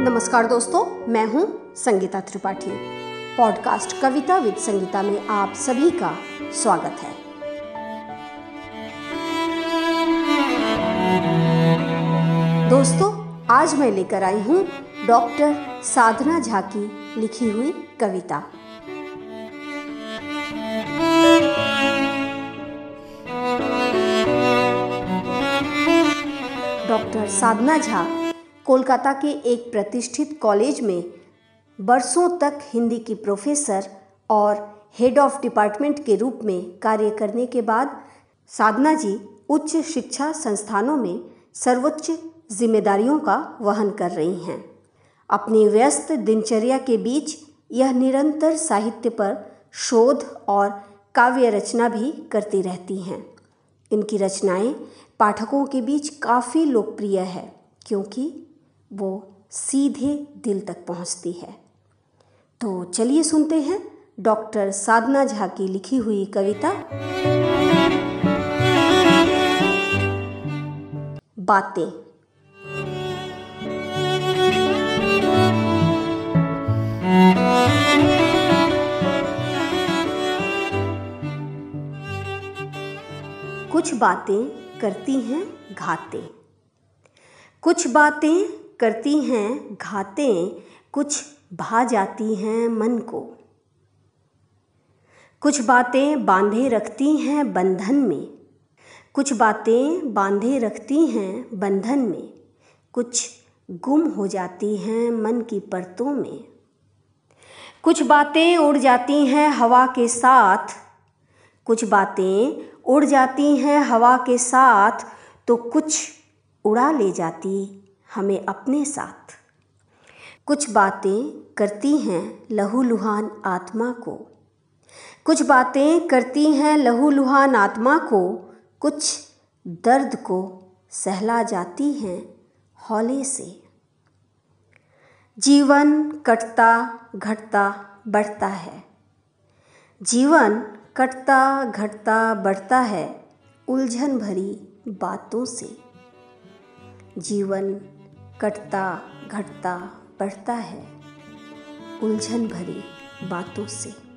नमस्कार दोस्तों, मैं हूँ Sangeeta Tripathi. Podcast Kavita with Sangeeta में आप सभी का स्वागत है। दोस्तों, आज मैं लेकर आई हूँ डॉक्टर साधना झा की लिखी हुई कविता। डॉक्टर साधना झा कोलकाता के एक प्रतिष्ठित कॉलेज में बरसों तक हिंदी की प्रोफेसर और हेड ऑफ़ डिपार्टमेंट के रूप में कार्य करने के बाद साधना जी उच्च शिक्षा संस्थानों में सर्वोच्च जिम्मेदारियों का वहन कर रही हैं। अपनी व्यस्त दिनचर्या के बीच यह निरंतर साहित्य पर शोध और काव्य रचना भी करती रहती हैं। इनकी रचनाएँ पाठकों के बीच काफ़ी लोकप्रिय है, क्योंकि वो सीधे दिल तक पहुँचती है। तो चलिए सुनते हैं डॉक्टर साधना झा की लिखी हुई कविता। बातें। कुछ बातें करती हैं घाते। कुछ बातें करती हैं, घाते, कुछ भा जाती हैं मन को। कुछ बातें बांधे रखती हैं बंधन में। कुछ बातें बांधे रखती हैं बंधन में। कुछ गुम हो जाती हैं मन की परतों में। कुछ बातें उड़ जाती हैं हवा के साथ। कुछ बातें उड़ जाती हैं हवा के साथ तो कुछ उड़ा ले जाती हमें अपने साथ। कुछ बातें करती हैं लहू लुहान आत्मा को। कुछ बातें करती हैं लहू लुहान आत्मा को। कुछ दर्द को सहला जाती हैं हौले से। जीवन कटता घटता बढ़ता है। जीवन कटता घटता बढ़ता है उलझन भरी बातों से। जीवन कटता घटता बढ़ता है। उलझन भरी बातों से।